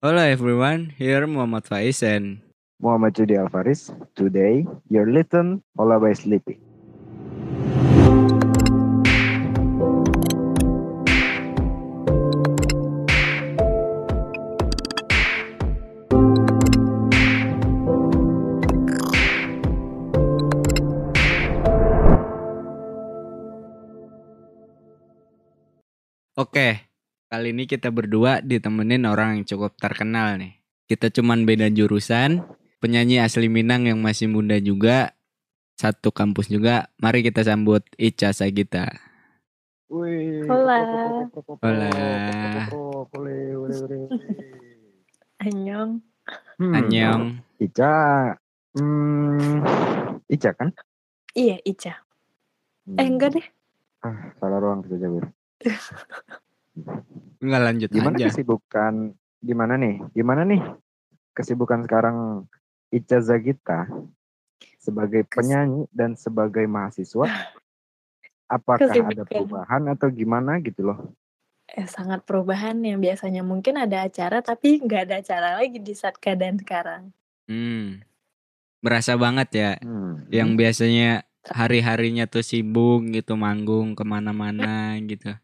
Hello everyone, here Muhammad Faiz and Muhammad Judi Alvaris. Today, you're listen Ola by Sleepy. Oke, kali ini kita berdua ditemenin orang yang cukup terkenal nih. Kita cuman beda jurusan, penyanyi asli Minang yang masih muda juga, satu kampus juga. Mari kita sambut Ica Sagita. Wih. Hola. Hola. Annyeong. Hmm. Annyeong. Ica. Hmm, Ica kan? Iya, Ica. Eh, enggak deh. Ah, salah ruang kita Jawir. Enggak lanjut Gimana aja. kesibukan? Gimana nih? Gimana nih kesibukan sekarang Ica Zagita sebagai penyanyi dan sebagai mahasiswa? Apakah ada Kesibukan. perubahan atau gimana gitu loh? Eh, sangat perubahan yang biasanya mungkin ada acara, tapi nggak ada acara lagi di saat keadaan sekarang. Hmm. Berasa banget ya, Hmm. yang biasanya hari-harinya tuh sibuk gitu, manggung ke mana-mana gitu.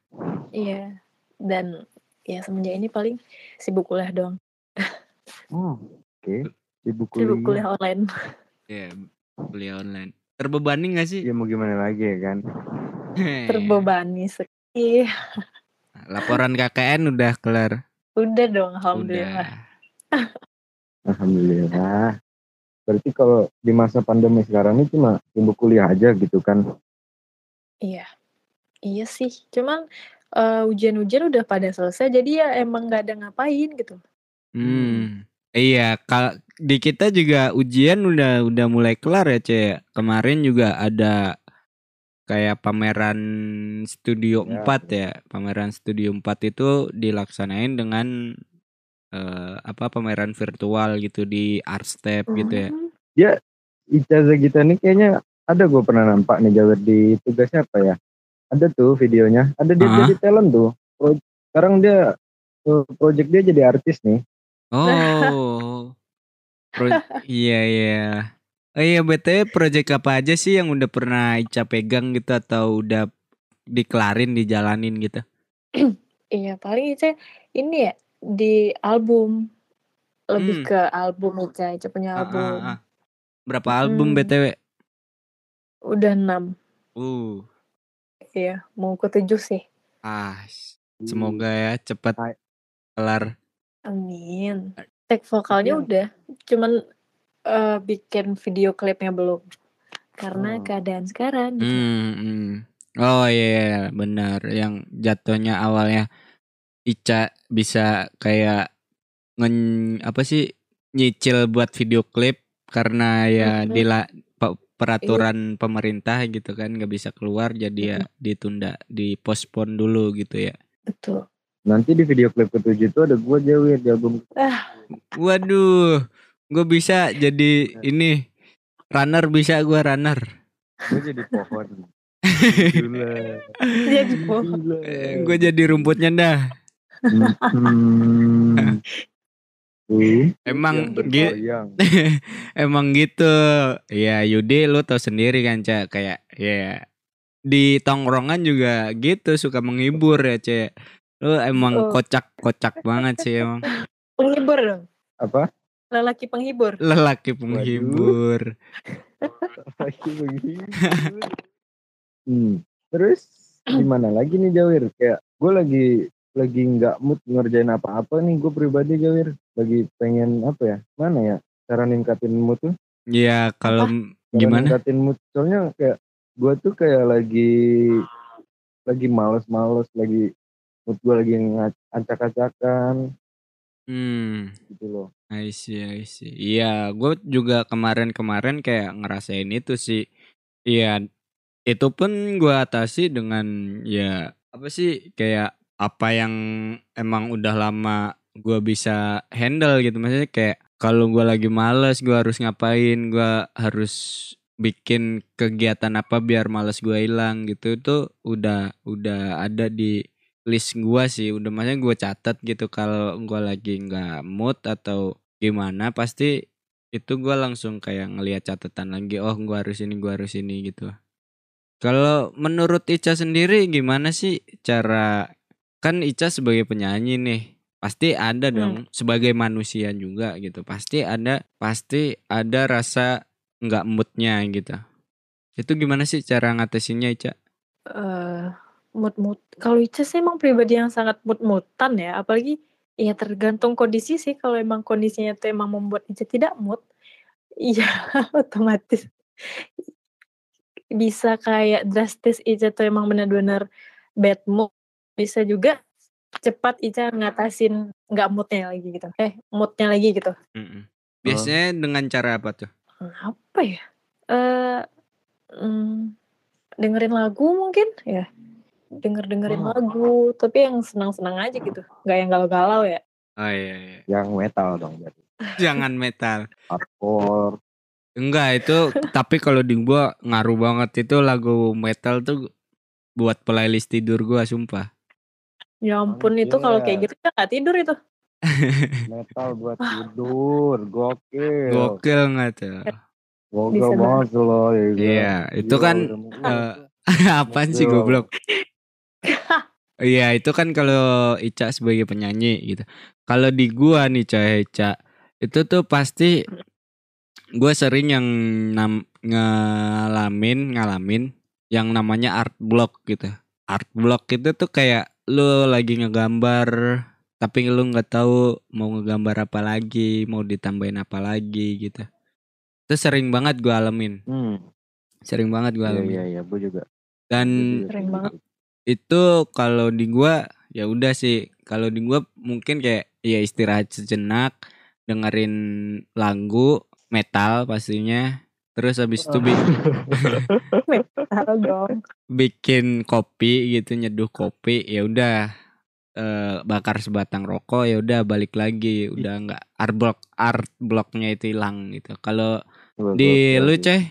Iya. Dan ya semenjak ini paling sibuk kuliah doang. Oh, oke. Sibuk Sibuk kuliah. kuliah online. Ya, kuliah online. Terbebani gak sih? Ya mau gimana lagi ya kan? Terbebani sekali. Laporan KKN udah kelar. Udah dong, alhamdulillah. Udah. Alhamdulillah. Berarti kalau di masa pandemi sekarang ini cuma sibuk kuliah aja gitu kan? Iya. Iya sih. Cuman eh, ujian-ujian udah pada selesai, jadi ya emang nggak ada ngapain gitu. Hmm. Iya, kal di kita juga ujian udah udah mulai kelar ya, Cek. Kemarin juga ada kayak pameran Studio Ya. 4 ya. Pameran Studio 4 itu dilaksanain dengan eh, apa pameran virtual gitu di Artstep gitu ya. Hmm. Ijazah kita nih kayaknya ada gue pernah nampak nih Jawir di tugasnya apa ya? Ada tuh videonya. Ada dia jadi talent tuh. Pro- sekarang dia eh, project dia jadi artis nih. Oh. Pro- iya iya. Oh iya BTW project apa aja sih yang udah pernah Ica pegang gitu atau udah dikelarin dijalanin gitu? Iya, paling Ica ini ya di album. Hmm. Lebih ke album Ica, Ica punya Ah, album. ah, ah. Berapa album Hmm. BTW? Udah enam. Uh. Iya, mau ke tujuh sih. Ah, s- semoga ya cepat kelar. Amin. Tag vokalnya Yang- udah, cuman eh, bikin video klipnya belum. Karena Oh. keadaan sekarang gitu. Hmm, hmm. Oh iya iya, benar. Yang jatuhnya awalnya Ica bisa kayak ngen apa sih nyicil buat video klip karena ya Mhm. dila pe- peraturan pemerintah gitu kan nggak bisa keluar jadi ya ditunda dipospon dulu gitu ya. Betul. Nanti di video klip ketujuh itu ada gue Jawir di album. Waduh, gue bisa jadi ini runner bisa gua runner. Gue jadi pohon. Gila. Jadi pohon. Gila. gue jadi rumputnya dah. Hmm. Tuh, Emang yang gi- bergoyang. Emang gitu. Ya Yudi lu tau sendiri kan Cak kayak ya di tongkrongan juga gitu suka menghibur ya Cak. Lu emang Oh. kocak-kocak banget sih emang Penghibur dong. Apa? Lelaki penghibur. lelaki penghibur. Lagi begitu. hmm. Terus gimana lagi nih Jawir? Kayak gue lagi lagi nggak mood ngerjain apa-apa nih gue pribadi Jawir. Lagi pengen apa ya? Mana ya? Cara ningkatin mood tuh? Ya kalau Cara gimana? ningkatin mood soalnya kayak gue tuh kayak lagi lagi males-males lagi mood gue lagi ngacak-acakan Hmm, gitu loh. I see, I see. Iya, gue juga kemarin-kemarin kayak ngerasain itu sih. Iya, itu pun gue atasi dengan ya apa sih kayak apa yang emang udah lama gue bisa handle gitu. Maksudnya kayak kalau gue lagi males, gue harus ngapain, gue harus bikin kegiatan apa biar males gue hilang gitu itu udah udah ada di list gua sih udah makanya gua catat gitu kalau gua lagi nggak mood atau gimana pasti itu gua langsung kayak ngelihat catatan lagi oh gua harus ini gua harus ini gitu kalau menurut Ica sendiri gimana sih cara kan Ica sebagai penyanyi nih pasti ada Hmm. dong sebagai manusia juga gitu. Pasti ada pasti ada rasa nggak moodnya gitu. Itu gimana sih cara ngatasinnya Ica? Eh mood-mood. Kalau Ica sih emang pribadi yang sangat mood-moodan ya. Apalagi ya tergantung kondisi sih. Kalau emang kondisinya tuh emang membuat Ica tidak mood iya otomatis bisa kayak drastis Ica tuh emang benar-benar bad mood. Bisa juga cepat Ica ngatasin nggak moodnya lagi gitu eh moodnya lagi gitu Mm-mm. biasanya dengan cara apa tuh apa ya eh mm, dengerin lagu mungkin ya denger dengerin Oh. lagu tapi yang senang-senang aja gitu nggak yang galau-galau ya oh iya, iya. Yang metal dong berarti. jangan metal Hardcore. Enggak itu tapi kalau di gua ngaruh banget itu lagu metal tuh buat playlist tidur gua sumpah. Ya ampun itu kalau kayak gitu kan nggak tidur itu Metal buat tidur. Gokil. Gokil nggak tuh? Gokil banget loh. ya kan? Iya, itu Gila, kan mau- eh, apaan sih goblok? Iya, itu kan kalau Ica sebagai penyanyi gitu. Kalau di gua nih Ca Ica, itu tuh pasti gua sering yang nam- ngalamin ngalamin yang namanya art block gitu. Art block itu tuh kayak lu lagi ngegambar tapi lu nggak tahu mau ngegambar apa lagi, mau ditambahin apa lagi gitu. Itu sering banget gua alamin. Hmm. Sering banget gua Iya alamin. iya iya, gue juga. Dan Sering banget. gitu. itu kalau di gua ya udah sih kalau di gua mungkin kayak ya istirahat sejenak dengerin lagu metal pastinya terus habis itu bi- Tahu dong. Bikin kopi gitu nyeduh kopi ya udah eh, bakar sebatang rokok ya udah balik lagi. Udah nggak art block art blocknya itu hilang gitu. Kalau di lu ceh?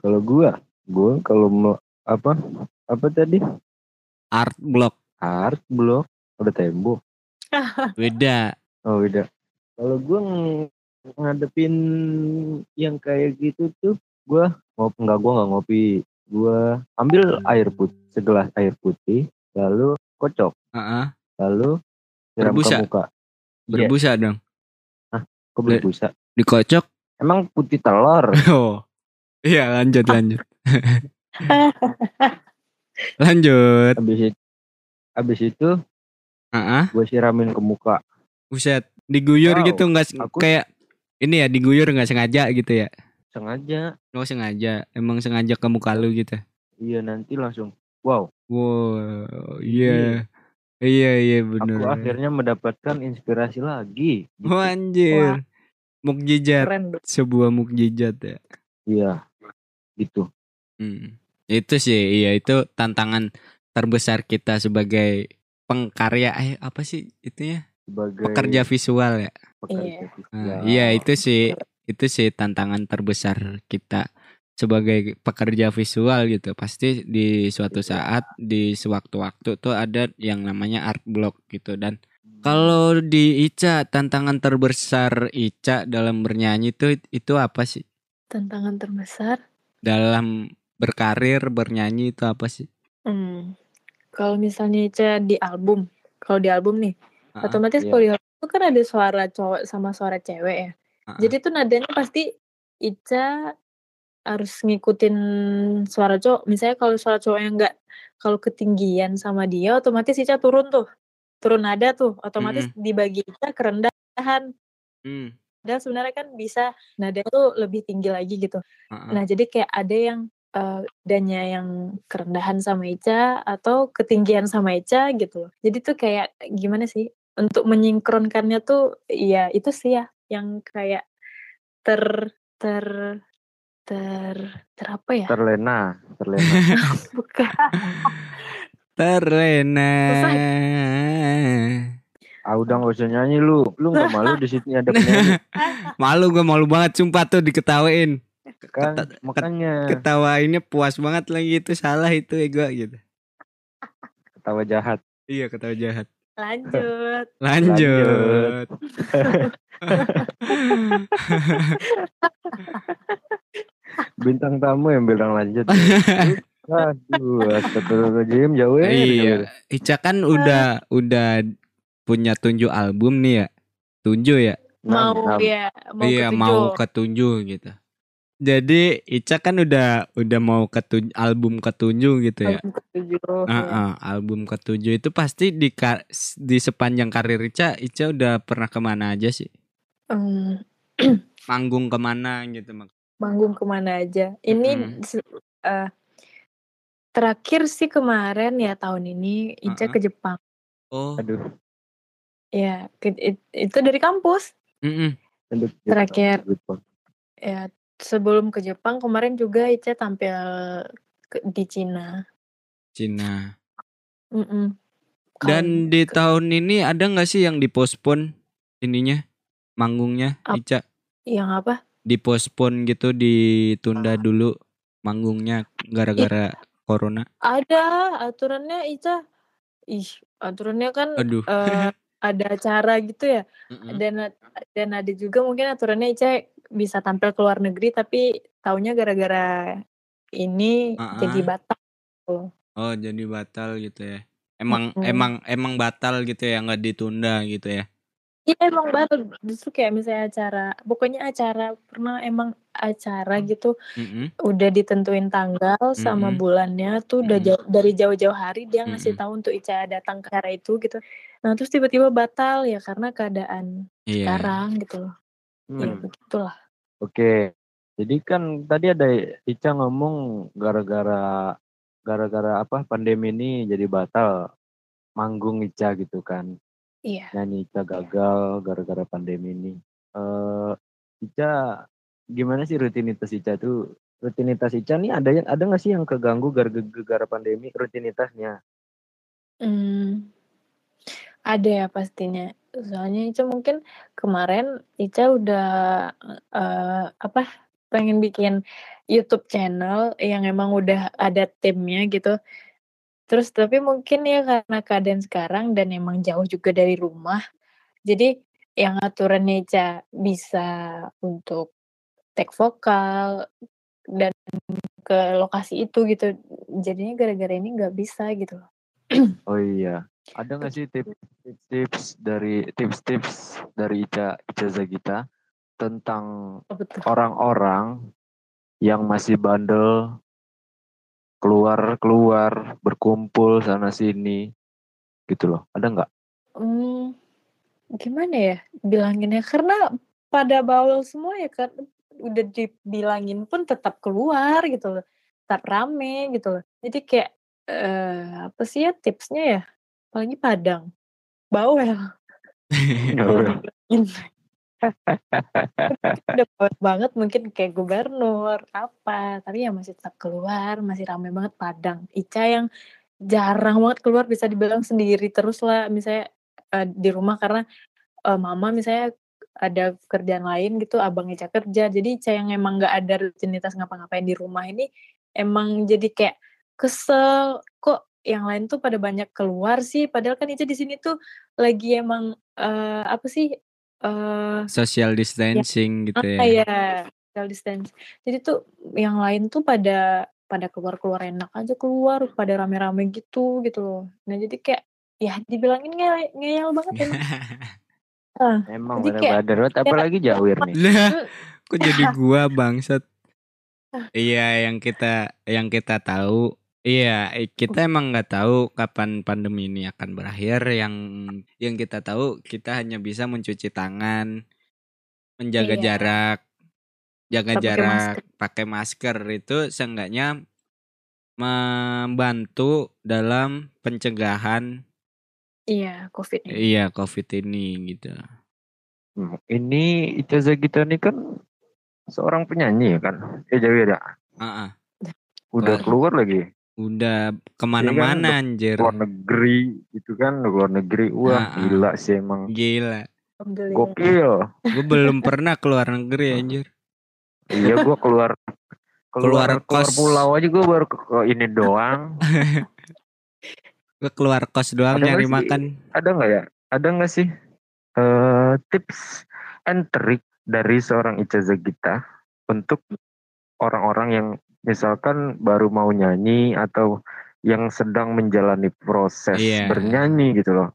Kalau gua, gua kalau mau apa apa tadi? Art block. Art blok ada tembok. beda. Oh beda. Kalau gua ng- ngadepin yang kayak gitu tuh, gua ngop nggak gua nggak ngopi. Gua ambil air putih segelas air putih, lalu kocok, Heeh, lalu siram ke Berbusa? muka. berbusa dong Kok berbusa? dikocok Emang putih telur. Oh. Iya, lanjut lanjut. lanjut. habis itu, habis itu Heeh. gue siramin ke muka. Buset, diguyur Wow, gitu nggak aku- kayak ini ya diguyur nggak sengaja gitu ya. Sengaja. Oh sengaja, emang sengaja ke muka lu gitu. Iya nanti langsung. Wow. Wow, iya. Iya iya bener. Aku akhirnya mendapatkan inspirasi lagi. Gitu. Oh, anjir. Mukjizat, keren sebuah mukjizat ya. Iya. Gitu. Hmm. Itu sih, iya itu tantangan terbesar kita sebagai pengkarya eh apa sih itunya? Sebagai Pekerja visual ya. pekerja Iya. visual. Nah, iya itu sih itu sih tantangan terbesar kita sebagai pekerja visual gitu. Pasti di suatu Iya. saat di sewaktu-waktu tuh ada yang namanya art block gitu dan kalau di Ica tantangan terbesar Ica dalam bernyanyi itu itu apa sih? tantangan terbesar Dalam berkarir bernyanyi itu apa sih? hmm. kalau misalnya Ica di album kalau di album nih Ah, otomatis iya. kalau di album itu kan ada suara cowok sama suara cewek ya jadi tuh nadanya pasti Ica harus ngikutin suara cowok. Misalnya kalau suara cowok yang enggak kalau ketinggian sama dia otomatis Ica turun tuh. Turun nada tuh. Otomatis dibagi Ica kerendahan hmm, dan sebenarnya kan bisa nada tuh lebih tinggi lagi gitu. Ah. Nah, jadi kayak ada yang eh, nadanya yang kerendahan sama Ica atau ketinggian sama Ica gitu loh. Jadi tuh kayak gimana sih? Untuk menyinkronkannya tuh ya itu sih ya yang kayak ter ter ter ter apa ya? Terlena, terlena. Bukan. Terlena. ah udah gak usah nyanyi lu. Lu gak malu di sini ada penyanyi Malu gue malu banget sumpah tuh diketawain. kan? Keta- Makanya Ketawainnya puas banget lagi itu salah itu ya gue gitu. ketawa jahat. Iya ketawa jahat. Lanjut. Lanjut. Bintang tamu yang bilang lanjut. Aduh, astagfirullahaladzim jauh ya. iya. Ica kan udah udah punya tunjuk album nih ya. Tunjuk ya. Mau ya, mau iya ketujuh. mau ketunjuk gitu. Jadi Ica kan udah udah mau ketun album ketunjuk gitu ya. Album ketujuh. Ah, ya. ah, album ketujuh itu pasti di di sepanjang karir Ica, Ica udah pernah ke mana aja sih? Hmm, Manggung ke mana gitu mak? manggung ke mana aja. Ini se- eh, terakhir sih kemarin ya tahun ini Ica Uh-uh. ke Jepang. Oh, Aduh, Ya, ke- it- itu dari kampus. mm-mm. aduh. Terakhir. Ya, sebelum ke Jepang kemarin juga Ica tampil ke- di Cina. Cina. Mm-mm. Dan Kan- di tahun ini ada nggak sih yang dipospon ininya manggungnya Ap- Ica? yang apa? Dipospon gitu ditunda dulu manggungnya gara-gara corona. Ada aturannya Ica. Ih, aturannya kan Aduh. eh, ada acara gitu ya. Mm-mm. Dan dan ada juga mungkin aturannya Ica bisa tampil ke luar negeri tapi taunya gara-gara ini Ah, jadi batal. Oh, jadi batal gitu ya. Emang Mm-mm. emang emang batal gitu ya, nggak ditunda gitu ya. Iya emang batal justru kayak misalnya acara pokoknya acara pernah emang acara gitu Mm-mm. udah ditentuin tanggal sama Mm-mm. bulannya tuh udah jauh, dari jauh-jauh hari dia ngasih Mm-mm. tahu untuk Ica datang ke acara itu gitu. Nah terus tiba-tiba batal ya karena keadaan Iya. sekarang gitu loh. Ya Hmm, begitulah. Oke. Jadi kan tadi ada Ica ngomong gara-gara gara-gara apa pandemi ini jadi batal manggung Ica gitu kan. Iya. Nyanyi Ica gagal gara-gara pandemi ini. Eh Ica gimana sih rutinitas Ica tuh? Rutinitas Ica nih ada yang ada nggak sih yang keganggu gara-gara pandemi rutinitasnya? Hmm, ada ya pastinya. Soalnya Ica mungkin kemarin Ica udah eh, apa pengen bikin YouTube channel yang emang udah ada timnya gitu. Terus tapi mungkin ya karena keadaan sekarang dan emang jauh juga dari rumah. Jadi yang aturannya Ica bisa untuk take vokal dan ke lokasi itu gitu. Jadinya gara-gara ini nggak bisa gitu. Oh iya. Ada nggak sih tips-tips dari tips-tips dari Ica Ica Zagita tentang Oh, orang-orang yang masih bandel keluar keluar berkumpul sana sini gitu loh. Ada nggak? Hmm, gimana ya bilanginnya? Karena pada bawel semua ya kan udah dibilangin pun tetap keluar gitu loh tetap rame gitu loh. Jadi kayak eh apa sih ya tipsnya ya apalagi Padang. Bawel. Udah bawel banget mungkin kayak gubernur apa. Tapi ya masih tetap keluar masih rame banget Padang. Ica yang jarang banget keluar bisa dibilang sendiri terus lah. Misalnya eh, di rumah karena eh, mama misalnya ada kerjaan lain gitu abang Ica kerja. Jadi Ica yang emang nggak ada rutinitas ngapa-ngapain di rumah ini emang jadi kayak kesel yang lain tuh pada banyak keluar sih. Padahal kan Ica di sini tuh lagi emang eh, apa sih eh Social distancing gitu ah, ya. ya social distance. Jadi tuh yang lain tuh pada pada keluar-keluar enak aja keluar pada rame-rame gitu gitu loh. Nah jadi kayak ya dibilangin ngeyel, ngeyel banget emang. Ah, emang Jadi kayak- bener-bener banget apalagi Jawir nih? Lah, kok jadi gua bangsat? Iya, yang kita yang kita tahu, iya kita emang nggak tahu kapan pandemi ini akan berakhir. Yang yang kita tahu kita hanya bisa mencuci tangan, menjaga Iya. jarak, jaga Pakai jarak, masker. pakai masker itu seenggaknya membantu dalam pencegahan iya covid ini iya covid ini gitu. Hmm, ini Ica Zagita nih kan seorang penyanyi ya kan ya Jawir ya Ah, ah. udah keluar lagi udah ke mana-mana anjir. luar negeri itu kan luar negeri wah Ah, ah. gila sih emang Gila. Alhamdulillah. gokil Gue belum pernah keluar negeri anjir. iya gua keluar keluar Keluar keluar kos. pulau aja gua baru ke, ke ini doang Gue keluar kos doang Ada nyari nggak sih? makan. ada nggak ya? Ada nggak sih eh tips and trick dari seorang Ica Zagita untuk orang-orang yang misalkan baru mau nyanyi atau yang sedang menjalani proses Iya. bernyanyi gitu loh.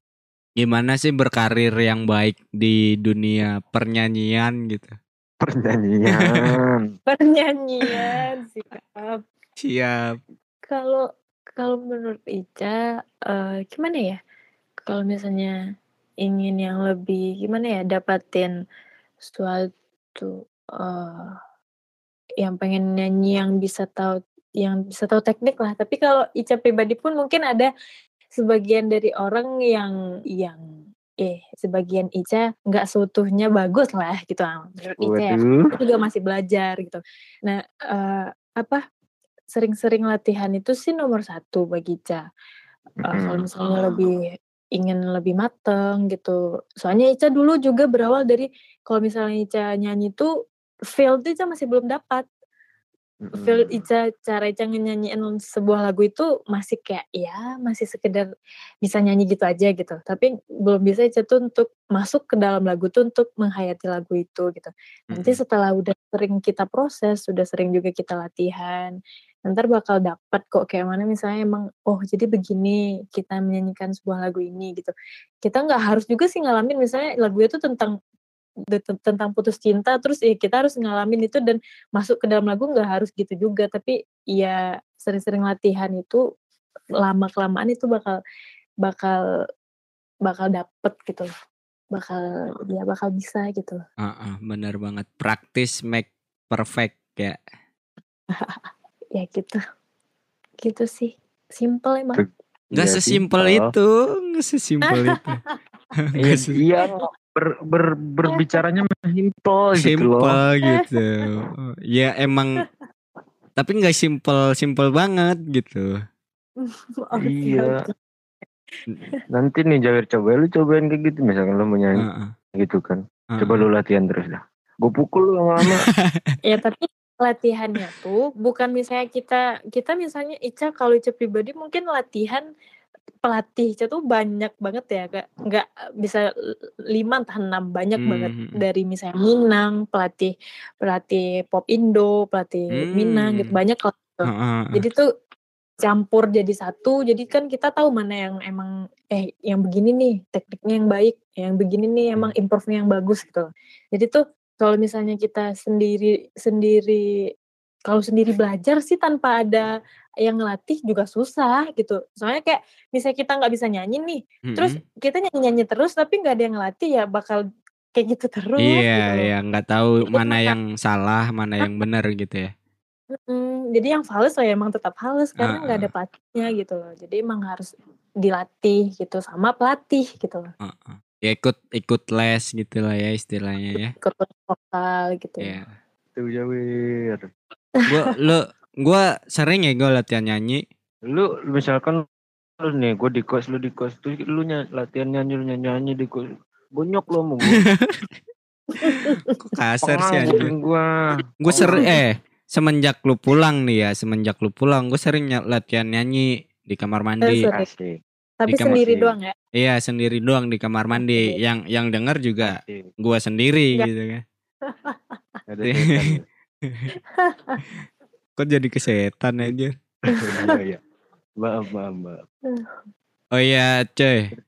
Gimana sih berkarir yang baik di dunia pernyanyian gitu. Pernyanyian. Pernyanyian sikap. Siap. Kalau kalau menurut Ica eh, gimana ya? Kalau misalnya ingin yang lebih gimana ya dapatin suatu eh yang pengen nyanyi yang bisa tahu yang bisa tahu teknik lah. Tapi kalau Ica pribadi pun mungkin ada sebagian dari orang yang yang eh sebagian Ica nggak seutuhnya bagus lah gitu ah, menurut Ica ya juga masih belajar gitu. Nah, eh, apa sering-sering latihan itu sih nomor satu bagi Ica. Eh, kalau misalnya lebih ingin lebih mateng gitu. Soalnya Ica dulu juga berawal dari kalau misalnya Ica nyanyi tuh feel Ica masih belum dapat. Feel. Ica cara Ica nyanyiin sebuah lagu itu masih kayak ya masih sekedar bisa nyanyi gitu aja gitu. Tapi belum bisa Ica tuh untuk masuk ke dalam lagu tuh untuk menghayati lagu itu gitu. Nanti setelah udah sering kita proses, sudah sering juga kita latihan, ntar bakal dapat kok kayak mana misalnya emang oh jadi begini kita menyanyikan sebuah lagu ini gitu. Kita nggak harus juga sih ngalamin misalnya lagu itu tentang tentang putus cinta terus ya kita harus ngalamin itu dan masuk ke dalam lagu nggak harus gitu juga tapi ya sering-sering latihan itu lama kelamaan itu bakal bakal bakal dapet gitu loh bakal ya bakal bisa gitu loh Heeh, bener banget. Praktis make perfect ya. ya gitu gitu sih simple emang. Gak Iya, sesimpel simpel. itu, gak sesimpel itu. Iya, Gak se- iya ber, ber, berbicaranya simpel gitu loh. simpel gitu. Ya emang tapi nggak simpel simpel banget gitu. Iya. Nanti nih Jawir coba lu cobain kayak gitu misalkan lu mau nyanyi Heeh, gitu kan. heeh. Coba lu latihan terus dah. Gue pukul lu lama-lama. ya tapi latihannya tuh bukan misalnya kita kita misalnya Ica kalau Ica pribadi mungkin latihan pelatih Ica tuh banyak banget ya kak nggak bisa lima entah enam banyak banget Hmm. dari misalnya Minang pelatih pelatih pop Indo pelatih Minang gitu Hmm. banyak lah gitu. Heeh, heeh. jadi tuh campur jadi satu jadi kan kita tahu mana yang emang eh yang begini nih tekniknya yang baik yang begini nih emang improve-nya yang bagus gitu jadi tuh kalau misalnya kita sendiri sendiri kalau sendiri belajar sih tanpa ada yang ngelatih juga susah gitu soalnya kayak misalnya kita nggak bisa nyanyi nih terus Mm-mm. kita nyanyi nyanyi terus tapi nggak ada yang ngelatih ya bakal kayak gitu terus Iya, gitu iya nggak tahu mana yang salah, mana yang benar gitu ya. Mm, jadi yang fals ya emang tetap halus karena nggak ada pelatihnya gitu loh. Jadi emang harus dilatih gitu sama pelatih gitu loh. Heeh. Ya ikut ikut les gitu lah ya istilahnya ya. Ikut vokal gitu. Iya. Tuh Jawir. Gua lu gua sering ya gua latihan nyanyi. Lu misalkan lu nih gue di kos lu di kos tuh lu ny- latihan nyanyi lu nyanyi, nyanyi di kos bonyok lu mau gue Kok kasar sih anjing. gue Gue sering eh semenjak lu pulang nih ya, semenjak lu pulang gue sering ny- latihan nyanyi di kamar mandi. asik Tapi di kamar sendiri sih. doang ya. Iya, sendiri doang di kamar mandi. Oke. Yang yang denger juga gua sendiri Nggak. gitu kan. Kok jadi kesetan aja. iya iya maaf maaf maaf Oh iya, coy.